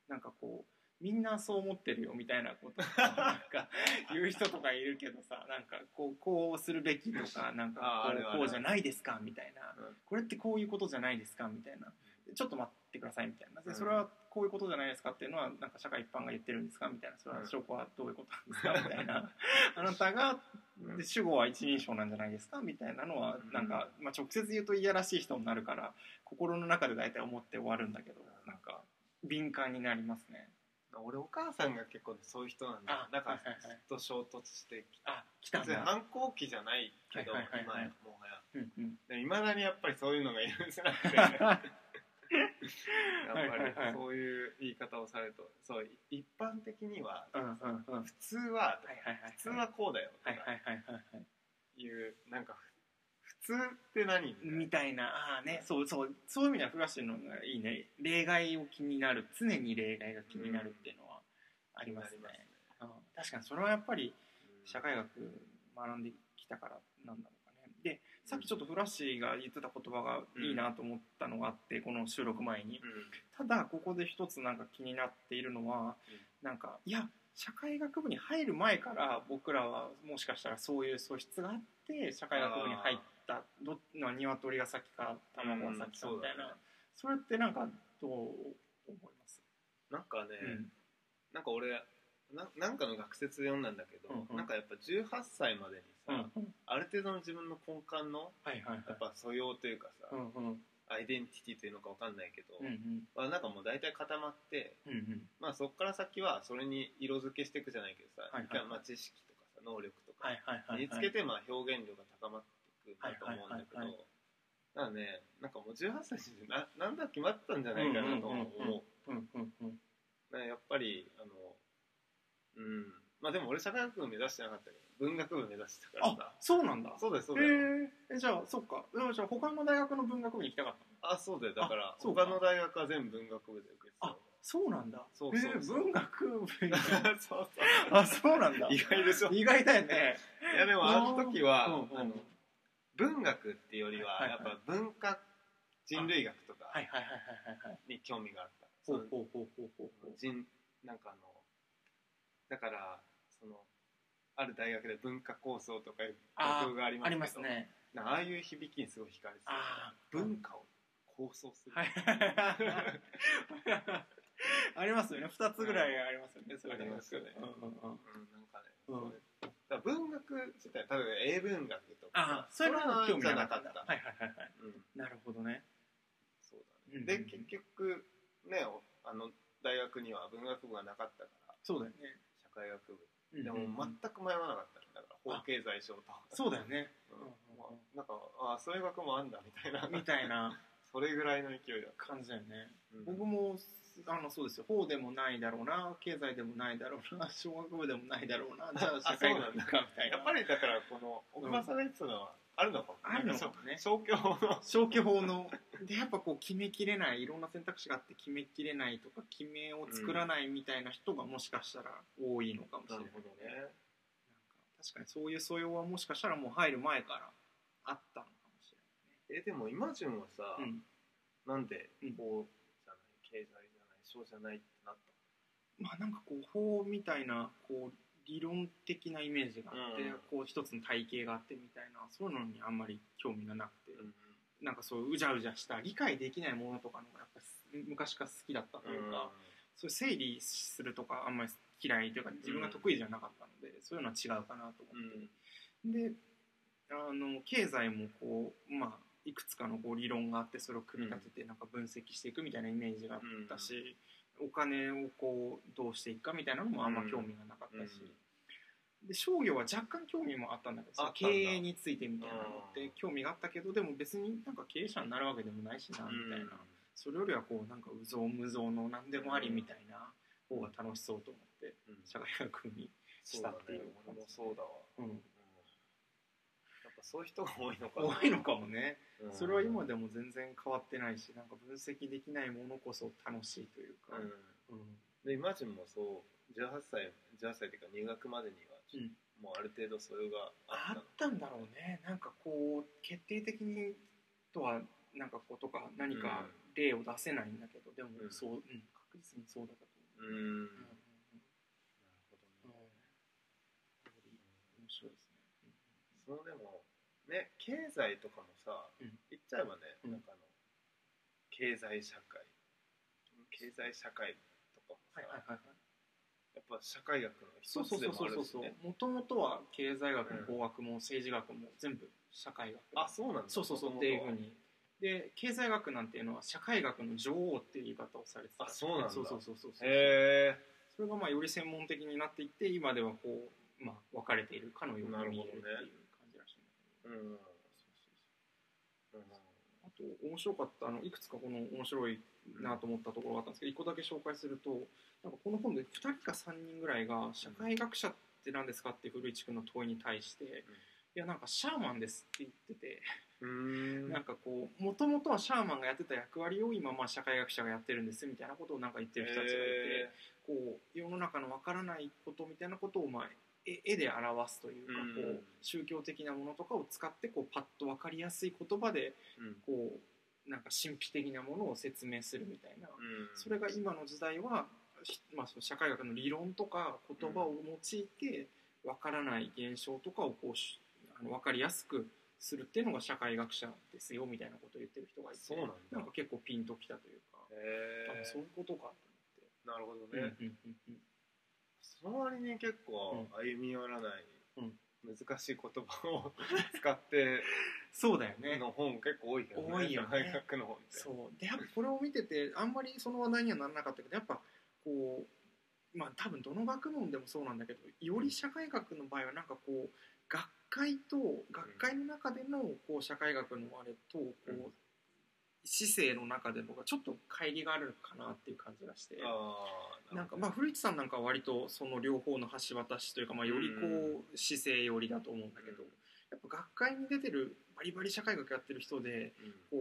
なんかこうみんなそう思ってるよみたいなことなんか [laughs] 言う人とかいるけどさなんかこうこうするべきとかなんかこうじゃないですかみたいな。うん。これってこういうことじゃないですかみたいな。ちょっと待ってくださいみたいな。でうん。それはこういうことじゃないですかっていうのはなんか社会一般が言ってるんですか？みたいな。それは証拠はどういうことなんですか？みたいな。[laughs] あなたがうん。で主語は一人称なんじゃないですか？みたいなのはうん。なんか、まあ、直接言うといやらしい人になるから心の中で大体思って終わるんだけどなんか敏感になりますね。俺お母さんが結構そういう人なんだあだからずっと衝突してきたあ来た反抗期じゃないけどはいはいはいはい。今やもはや。うんうん。でいまだにやっぱりそういうのがいるんですなってやっぱりそういう言い方をされると。そう一般的には普通は普通はこうだよ。とかはいうなんかふ普通って何みたいな。ああね。そうそうそういう意味ではフラッシュのがいいね。例外を気になる。常に例外が気になるっていうのはありますね、うん。確かにそれはやっぱり社会学学んできたからなんだろうさっきちょっとフラッシーが言ってた言葉がいいなと思ったのがあってこの収録前に。ただここで一つなんか気になっているのはなんかいや社会学部に入る前から僕らはもしかしたらそういう素質があって社会学部に入ったどっの鶏が先か卵が先かみたいな、それってなんかどう思います、なんかね、うん。なんか俺ななんかの学説で読んだんだけど、うんうん。なんかやっぱ18歳までにさ、うんある程度の自分の根幹のはいはいはい。やっぱ素養というかさ、うんうん。アイデンティティというのかわかんないけど、うんうん。まあ、なんかもう大体固まって、うんうん。まあ、そこから先はそれに色付けしていくじゃないけどさ、はいはいはい。まあ、知識とかさ能力とか身につけてまあ表現量が高まっていくんだと思うんだけど、はいはいはいだからねなんかもう18歳でななんだ決まったんじゃないかなと思う。うんうんうんね、やっぱりあのうん。まあでも俺社会学部目指してなかったけど文学部目指してたからあさそうなんだ。そうだよそうだよ、へえじゃあそっか。じゃあ他の大学の文学部に行きたかったの？あそうだよだから他の大学は全部文学部で受けてたあそうなんだ。そうそうそう。へえ文学部。[laughs] にそうそう。あそうなんだ。意外でしょ？い意外だよね。やでもあの時は、うんうん。あの文学っていうよりははいはい。やっぱ文化人類学とかに興味があった、ほうほうほうほうほう。人なんかあのだからそのある大学で文化構想とかいうあ学部がありますけどありますね。ああいう響きにすごい惹かれてたあー。文化を構想する、はい。[laughs] ありますよね。2つぐらいありますよねそれありますよね。うんうんうん。うん、なんかね、うんだ文学自体例えば英文学とかあそういうのは興味なかった。はいはいはいはい。うん、なるほどね。そうだね、うんで結局ねおあの大学には文学部がなかったからそうだよね。社会学部うんでも全く迷わなかった。ねだから法経済書と。そうだよね。うん。あなんかあそういう学もあんだみたいな。みたいな。[laughs] それぐらいの勢いだ感じだよね。うん。僕もあのそうですよ。法でもないだろうな。経済でもないだろうな。小学部でもないだろうな。じゃあ社会学かみたいな。やっぱりだからこの奥間さんが言ってたのはあるのかも、あるのかもね。消去法の。消去法の。でやっぱこう決めきれないいろんな選択肢があって決めきれないとか決めを作らないみたいな人がもしかしたら多いのかもしれない、なるほどね。なんか確かにそういう素養はもしかしたらもう入る前からあったのかもしえでも今順はさ、れない、ねなんでうん。法じゃない経済じゃない商じゃないってなっうん、まあなんかこう法みたいなこう理論的なイメージがあって、うん。こう一つの体系があってみたいなそういうのにあんまり興味がなくて、た、うん。なんかそういううじゃうじゃした理解できないものとかのがやっぱり昔から好きだったというか、そういう整理するとかあんまり嫌いというか自分が得意じゃなかったので、そういうのは違うかなと思って、であの経済もこうまあいくつかのこう理論があってそれを組み立ててなんか分析していくみたいなイメージがあったし、お金をこうどうしていくかみたいなのもあんま興味がなかったし、で商業は若干興味もあったんだけどあったんだ経営についてみたいなのって興味があったけどでも別になんか経営者になるわけでもないしなみたいな、それよりはこうなんか有象無象の何でもありみたいな方が楽しそうと思ってうん。社会学にしたっていう俺もそうだわ、うんそういう人が多いのかな。多いのかもね。うん。それは今でも全然変わってないしなんか分析できないものこそ楽しいというか、うん。うん。で今順もそう18歳18歳っていうか入学までには、うん。もうある程度それがああったんだろうね。なんかこう決定的にとはなんかこうとか何か例を出せないんだけど、でもうん。そう、うん、確実にそうだったと思う、うん。なるほどね。面白いですね、そのでもね経済とかもさ、うん。言っちゃえばね、うん。なんかあの経済社会。経済社会とかもさ、はいはいはいはい。やっぱ社会学の一つでそうそうもあるしねそうそう。もともとは経済学も工学も政治学も全部社会学。あそうなんだ。そうそうそうっていうふうに。で経済学なんていうのは社会学の女王っていう言い方をされてた。あそうなんだ。そうそうそうそうそうへえそれがまあより専門的になっていって今ではこう、まあ、分かれているかのように見えるっていううんそうそうそうあと面白かったあのいくつかこの面白いなと思ったところがあったんですけど1個だけ紹介するとなんかこの本で2人か3人ぐらいが「社会学者って何ですか?」って古市君の問いに対して「いやなんかシャーマンです」って言ってて。うんなんかこうもともとはシャーマンがやってた役割を今まあ社会学者がやってるんですみたいなことをなんか言ってる人たちがいて、へこう世の中のわからないことみたいなことをまあ絵絵で表すというか、うん。こう宗教的なものとかを使ってこうパッと分かりやすい言葉でこうなんか神秘的なものを説明するみたいな、うん。それが今の時代は、ひまあ、社会学の理論とか言葉を用いて分からない現象とかをこうしあの分かりやすくするっていうのが社会学者ですよみたいなことを言ってる人がいてそうなんだ。か結構ピンときたというか、へあそういうことかとなるほど思って。ね、うんうんうんうんその割に結構歩み寄らない、難しい言葉を [laughs] 使ってそうだよね。の本結構多いけどね。多いよね。社会学の本って。そう。でやっぱこれを見ててあんまりその話題にはならなかったけどやっぱこうまあ多分どの学問でもそうなんだけどより社会学の場合はなんかこう学会と学会の中でのこう社会学のあれとこう、うん市政の中でのがちょっと乖離があるかなっていう感じがして。なんかまあ古市さんなんかは割とその両方の橋渡しというか、まあ、よりこう市政寄りだと思うんだけど、うん。やっぱ学会に出てるバリバリ社会学やってる人でこ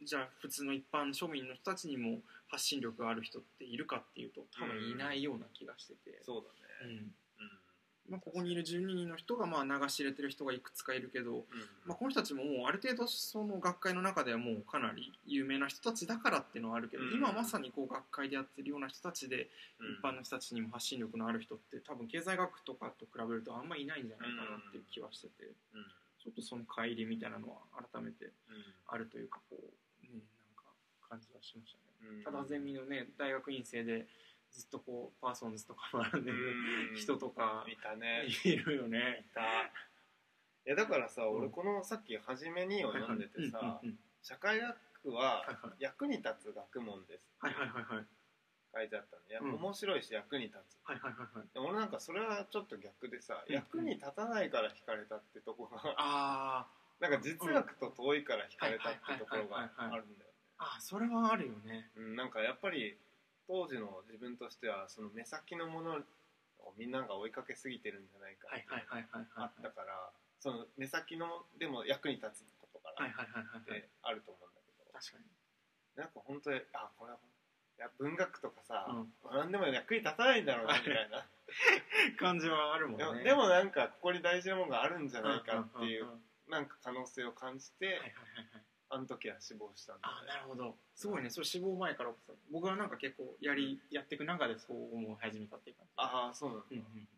うじゃあ普通の一般庶民の人たちにも発信力がある人っているかっていうと多分いないような気がしてて、そうだね、うんうんまあ、ここにいる12人の人がまあ流し入れてる人がいくつかいるけど、まあ、この人たちももうある程度その学会の中ではもうかなり有名な人たちだからっていうのはあるけど、うん。今まさにこう学会でやってるような人たちでうん。一般の人たちにも発信力のある人って多分経済学とかと比べるとあんまいないんじゃないかなっていう気はしててうん。ちょっとその乖離みたいなのは改めてうん。あるというかこうねなんか感じはしましたね。うん。ただゼミのね大学院生でずっとこうパーソンズとか学んでるうん。人とか。いたね。いるよね。いた。いやだからさ、うん。俺このさっき「はじめに」を読んでてさ、はいはいうんうん社会学は役に立つ学問ですはいはいはいはい。書いてあったの。いや、うん。面白いし役に立つ。はいはいはいはい。で俺なんかそれはちょっと逆でさ、うん役に立たないから惹かれたってとこがあなんか実学と遠いから惹かれたってところがあるんだよねああそれはあるよね。うんなんかやっぱり当時の自分としてはその目先のものをみんなが追いかけすぎてるんじゃないかあはい。ったからその目先のでも役に立つことから。ってあると思うんだけど、確かに。なんか本当にあこれはいや文学とかさ、うん何でも役に立たないんだろうなみたいな [laughs] 感じはあるもんね。でもでもなんかここに大事なものがあるんじゃないかっていうなんか可能性を感じて。あの時は死亡したんだあなるほど。すごいね。それ死亡前から僕はなんか結構やりやっていく中でそう思い始めたっていう感じ。ああそうなんだ、うんうんうん。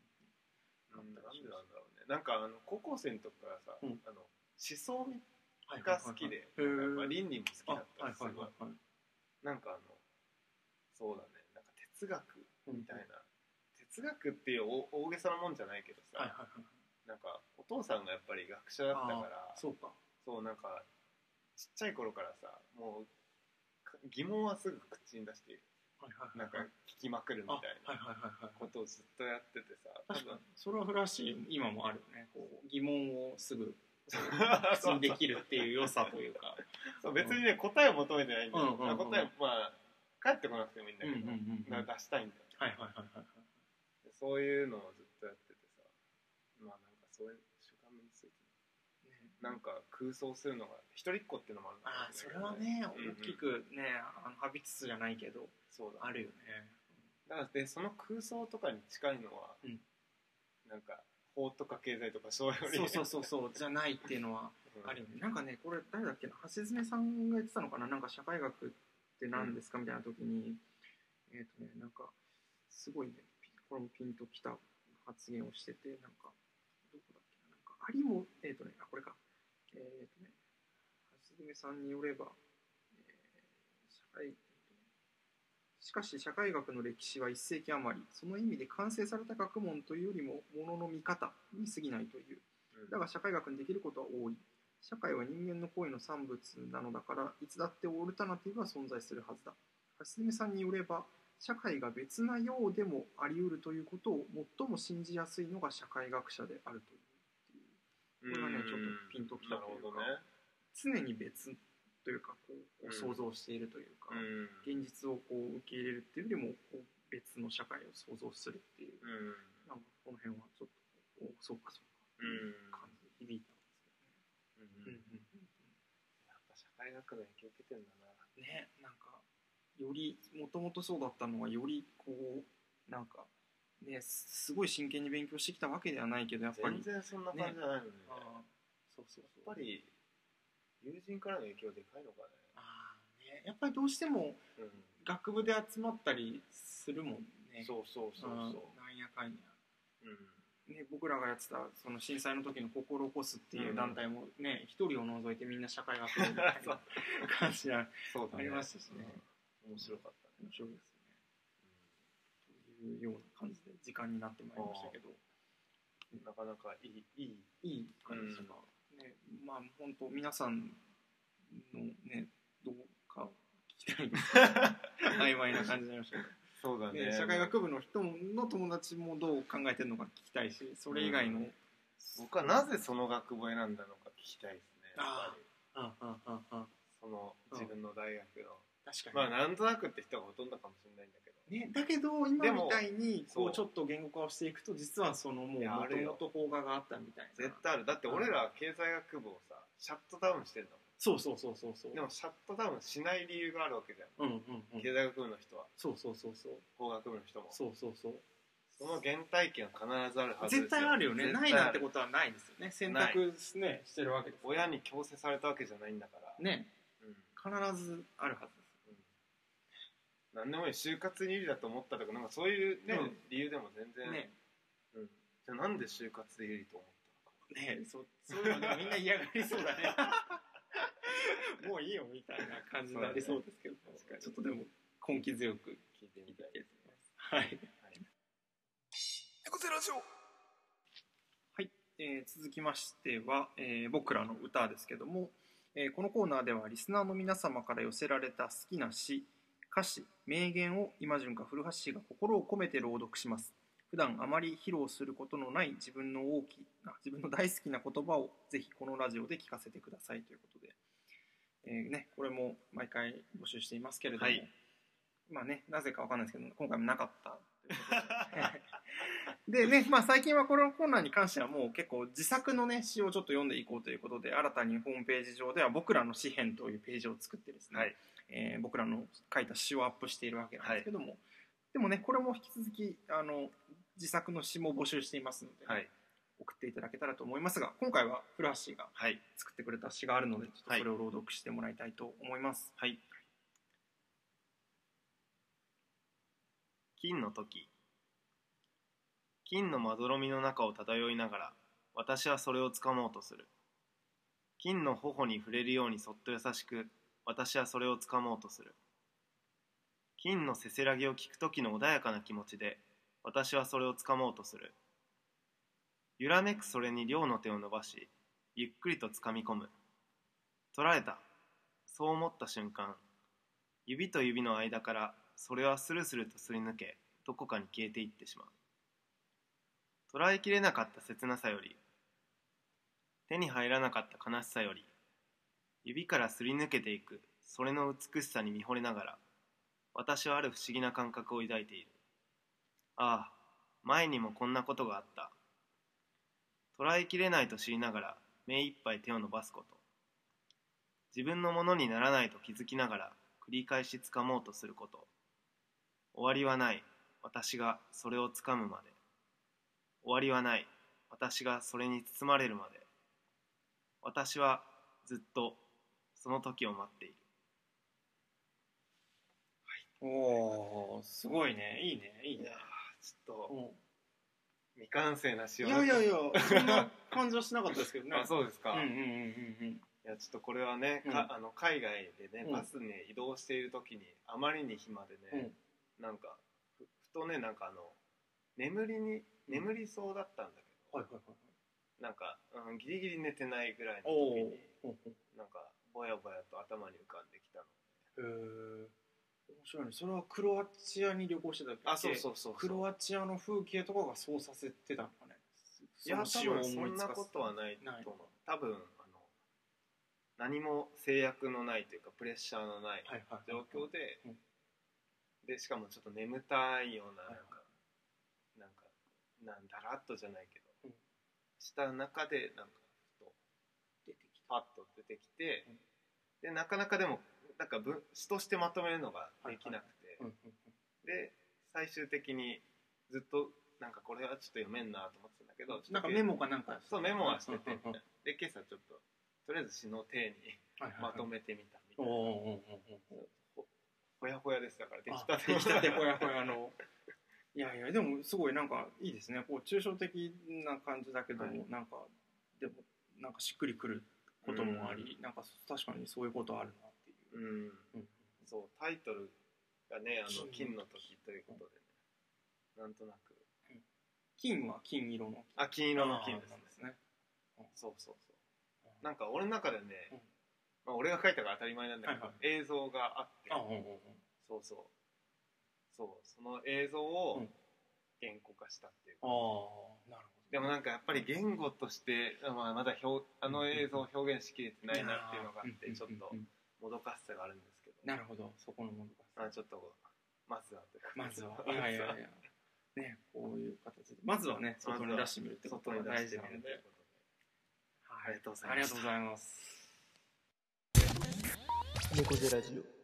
なんでなんだろうね。なんかあの高校生の時からさ、うん。あの思想はいが好きで、はいはいはい倫理も好きだったすごいなんかあのそうだね。なんか哲学みたいな、哲学っていう大大げさなもんじゃないけどさ、はいはいはい。なんかお父さんがやっぱり学者だったからあそうか。そうなんかちっちゃい頃からさもうか疑問はすぐ口に出してなんか聞きまくるみたいあなことをずっとやっててさそれはフラッシュ今もあるよね。こう疑問をすぐ [laughs] 口にできるっていう良さというか。そう別にね答えを求めてないんだよ、うんうんうん。答えまあ返ってこなくてもいいんだけど、うんうんうん出したいんだよ。はいはいはいはいそういうのをずっとやっててさ。まあなんかそういうなんか空想するのが一人っ子っていうのもあるんだああそれはねうんうん。大きくねあのハビツスじゃないけどそうだあるよね。だからでその空想とかに近いのは、うん。なんか法とか経済とかそういうそうそうそうそう [laughs] じゃないっていうのはあるよね。なんかねこれ誰だっけな？橋爪さんが言ってたのかな？なんか社会学って何ですか？みたいな時にえっ、とねなんかすごいねピこれもピンときた発言をしててなんかどこだっけな？なんかありもえっ、とねあこれかえっ、とね橋爪さんによれば、えー社会しかし社会学の歴史は1世紀余りその意味で完成された学問というよりもものの見方に過ぎないという。だが社会学にできることは多い。社会は人間の行為の産物なのだからいつだってオルタナティブは存在するはずだ。橋爪さんによれば社会が別なようでもあり得るということを最も信じやすいのが社会学者であるというこれがねちょっとピンときたというかなる常に別というかこうこう想像しているというか、ほどね現実をこう受け入れるっていうよりもこう別の社会を想像するっていううん。なんかこの辺はちょっとこうそうかそうかっていう感じで響いたんですけどね。うんうん。やっぱ社会学の影響受けてんだな。ねなんかよりもともとそうだったのはよりこうなんかねすすごい真剣に勉強してきたわけではないけどやっぱり。全然そんな感じじゃないのね。あーそうそうそう。やっぱり友人からの影響でかいのかあーね。やっぱりどうしてもね学部で集まったりするもんね。そうそうそうう。んそなんやかんや。ううん。ね、僕らがやってたその震災の時の「心起こす」っていう団体もね一、人を除いてみんな社会学部みたい [laughs] そう。な感じがありましたしね。うん。面白かったね。面白いですいうような感じで時間になってまいりましたけど。うんなかなかいいいいいい感じが、ねまあ本当皆さんのねどうか聞きたい [laughs] 曖昧な感じになりましたけど。そうだね。ね、社会学部の人の友達もどう考えてるのか聞きたいしそれ以外の、僕はなぜその学部を選んだのか聞きたいですねやっぱり。あああああその自分の大学の。確かに、まあなんとなくって人がほとんどかもしれないんだけどね、だけど今みたいにこそう。うちょっと言語化をしていくと実はそのもうあもとるよもと邦画があったみたいな。絶対ある。だって俺ら経済学部をさシャットダウンしてんだもそうそうそうそうそう。んでもシャットダウンしない理由があるわけじゃん。うんうんうん。経済学部の人は。そうそうそうそう。工学部の人もそうそうそう。その原体験は必ずあるはず絶対あるよね。ないなんてことはないですよね。選択ね。してるわけです親に強制されたわけじゃないんだから、ね。うん。必ずあるはず何でもいい就活に有利だと思ったとかなんかそういうね、うん。理由でも全然、ね。うん、じゃあなんで就活で有利と思ったのか。ねそそういうのみんな嫌がりそうだね。[laughs] もういいよみたいな感じになりそうですけど、確かに。ちょっとでも根気強く聞いてみたい聞いてみはい。エコゼラジオ。はい、えー続きましては、えー僕らの歌ですけども、えーこのコーナーではリスナーの皆様から寄せられた好きな詩歌詞名言を今順か古橋氏が心を込めて朗読します。普段あまり披露することのない自分の大きな自分の大好きな言葉をぜひこのラジオで聞かせてください。ということで、えーね、これも毎回募集していますけれども、はい。まあねなぜかわかんないですけど今回もなかった。ということででね、まあ、最近はこのコーナーに関してはもう結構自作のね詩をちょっと読んでいこうということで新たにホームページ上では僕らの詩編というページを作ってですね、はいえー僕らの書いた詩をアップしているわけなんですけども、でもねこれも引き続きあの自作の詩も募集していますので、はい。送っていただけたらと思いますが今回は古橋がはい。作ってくれた詩があるのでちょっとそれを朗読してもらいたいと思います。はい。金の時。金のまどろみの中を漂いながら私はそれをつかもうとする。金の頬に触れるようにそっと優しく私はそれをつかもうとする。金のせせらぎを聞く時の穏やかな気持ちで私はそれをつかもうとする。揺らめくそれに両の手を伸ばしゆっくりとつかみ込む。捕らえた。そう思った瞬間指と指の間からそれはスルスルとすり抜けどこかに消えていってしまう。捉えきれなかった切なさより手に入らなかった悲しさより指からすり抜けていく。それの美しさに見惚れながら私はある不思議な感覚を抱いている。ああ前にもこんなことがあった。捉えきれないと知りながら目いっぱい手を伸ばすこと。自分のものにならないと気づきながら繰り返しつかもうとすること。終わりはない。私がそれをつかむまで。終わりはない。私がそれに包まれるまで。私はずっとその時を待っている。おおすごいね。いいねいいね。いちょっとうん未完成な仕い様やいやいやそんな感じはしなかったですけどね。[laughs] あそうですか、うんうんうんいうん。やちょっとこれはね、うん。かあの海外でねうん。バスね移動している時にあまりに暇でね、なんかふふとねなんかあの眠りに眠りそうだったんだけど、はいはいはいなんか、うん、ギリギリ寝てないぐらいのお時におなんかぼやぼやと頭に浮かんできたのへえ面白いね。それはクロアチアに旅行してた時あそうそうそうクロアチアの風景とかがそうさせてたのかね。いや多分そんなことはないと思う。多分あの何も制約のないというかプレッシャーのない状況で、うん。でしかもちょっと眠たいようなはい。なんか、なんかなんだらっとじゃないけど、うん。した中でなんかパッと出てきて、うん。でなかなかでもなんか文詩としてまとめるのができなくて、たうん。うん。で最終的にずっとなんかこれはちょっと読めんなと思ってたんだけどうん。なんかメモかなんか。そうメモはしてて。うん。うん。うん。で今朝ちょっととりあえず詩の体にはいはいはい。まとめてみたみたおいな、おおおおほやほやですだからでおきたできたてほやほやの。いやいやでもすごいなんかいいですね。こう抽象的な感じだけども、はい。なんかでもなんかしっくりくることもあり、なんか確かにそういうことあるなっていう、うん。うん。そうタイトルがねあの金金の時ということでね。なんとなく。金は金色のあ金色の金ですね。ですね。そうそうそう。なんか俺の中でね、うん。まあ、俺が書いたから当たり前なんだけど、はいは映像があって。あうんうんうん。そうそう。そうその映像をうん。言語化したっていう、ああなるほどでもなんかやっぱり言語として、まあ、まだ表あの映像を表現しきれてないなっていうのがあってうんちょっともどかしさがあるんですけど。なるほど。そこのものがあちょっとまずはというかまずは。まずいやいやいや。ねこういう形で。まずはね外に出してみるってこと外がに出してみる大事なのでということで。はありがとうございます。ありがとうございます。猫背ラジオ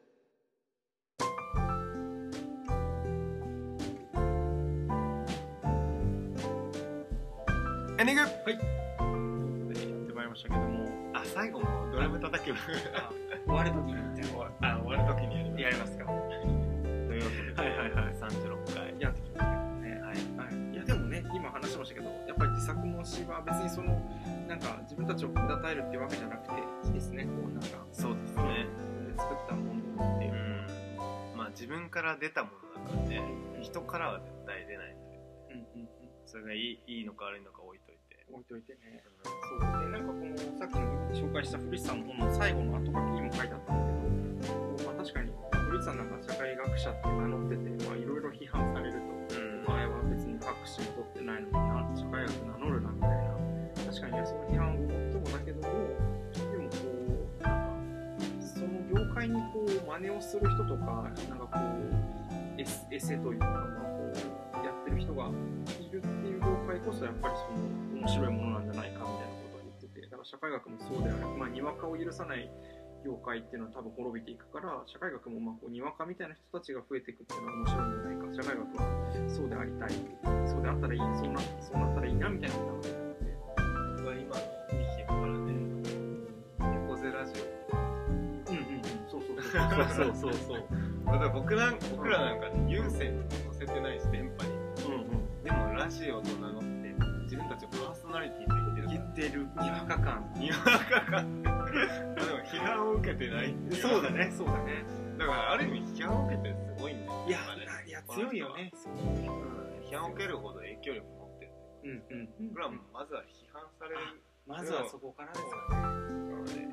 ンディング。やってまいりましたけどもあ最後もドラム叩けば。あ終わる時にみたい。なあ終わる時にやります。やりますか。というわけではいはいはい。36回やってきましたけどね。はい、はい、いやでもね今話しましたけどやっぱり自作の詩は別にそのなんか自分たちを隔たえるっていうわけじゃなくていいですね。こうなんかそうですね。自分で作ったものっていう。う、ん。まあ自分から出たものだからね。人からは絶対出ないといううんうんうん。それがいいいいのか悪いのか置いといて、置いといてね。そうでなんかこのさっきの紹介した古市さんの本の最後の後書きにも書いてあったんだけど、まあ、確かに古市さんなんか社会学者って名乗っててまあいろいろ批判されるとうん。お前は別に博士も取ってないのにな社会学名乗るなみたいな確かにその批判をもっともだけどもでもこうなんかその業界にこう真似をする人とかなんかこうエスエセというか、まあ、こうやってる人がいるっていう業界こそやっぱりその面白いものなんじゃないかみたいなことを言っててだから社会学もそうである、まあ、にわかを許さない業界っていうのは多分滅びていくから社会学もまあこうにわかみたいな人たちが増えていくっていうのは面白いんじゃないか。社会学はそうでありたい。そうであったらいいそうなそうなったらいいなみたいなことがあって僕は今の聞きながらね猫背ラジうんうんうん。そうそうそう。[laughs] そうそうそう。オだから僕なん僕らなんか有線に載せてないし電波に。うんうん。でもラジオと名乗って自分たちをパーソナリティと言ってる言ってる。にわか感にわかがでも批判を受けてないっていそうだね。そうだね。だからある意味批判を受けてすごいんだよいやいや強いよね。そう。批判を受けるほど影響力持ってるうんうん僕らもまずは批判される。まずはそこからですよね。ので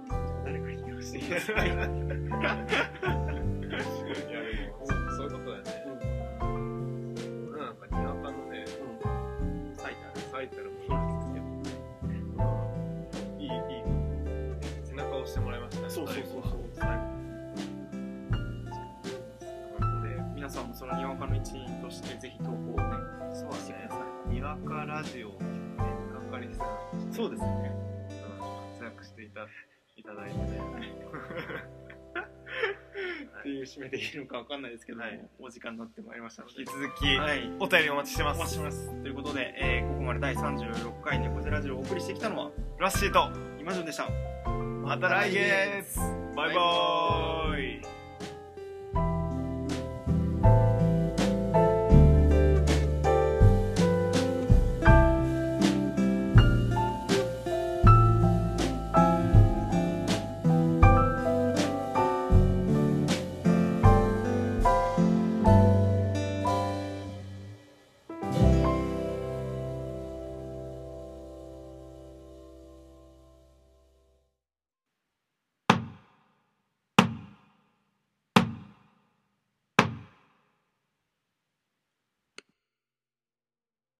誰か批判していやくださ [laughs] いいやでもそそういうことだよね僕なんかにわかのね最多最たるものですけどいいいい背中を押してもらいましたね。そうそうそうそう最後で皆さん。もそのにわかの一員としてぜひ投稿をねそうしてくださにわかラジオをねかかりさんいそうですね活躍していたいただいてねっていう締めでいいのかわかんないですけども、はい。お時間になってまいりましたので。引き続き、はい。お便りお待ちしてまお待ちすします。ということで、えーここまで第36回猫背ラジオをお送りしてきたのはラッシーと今順でした。また来月。バイバーイ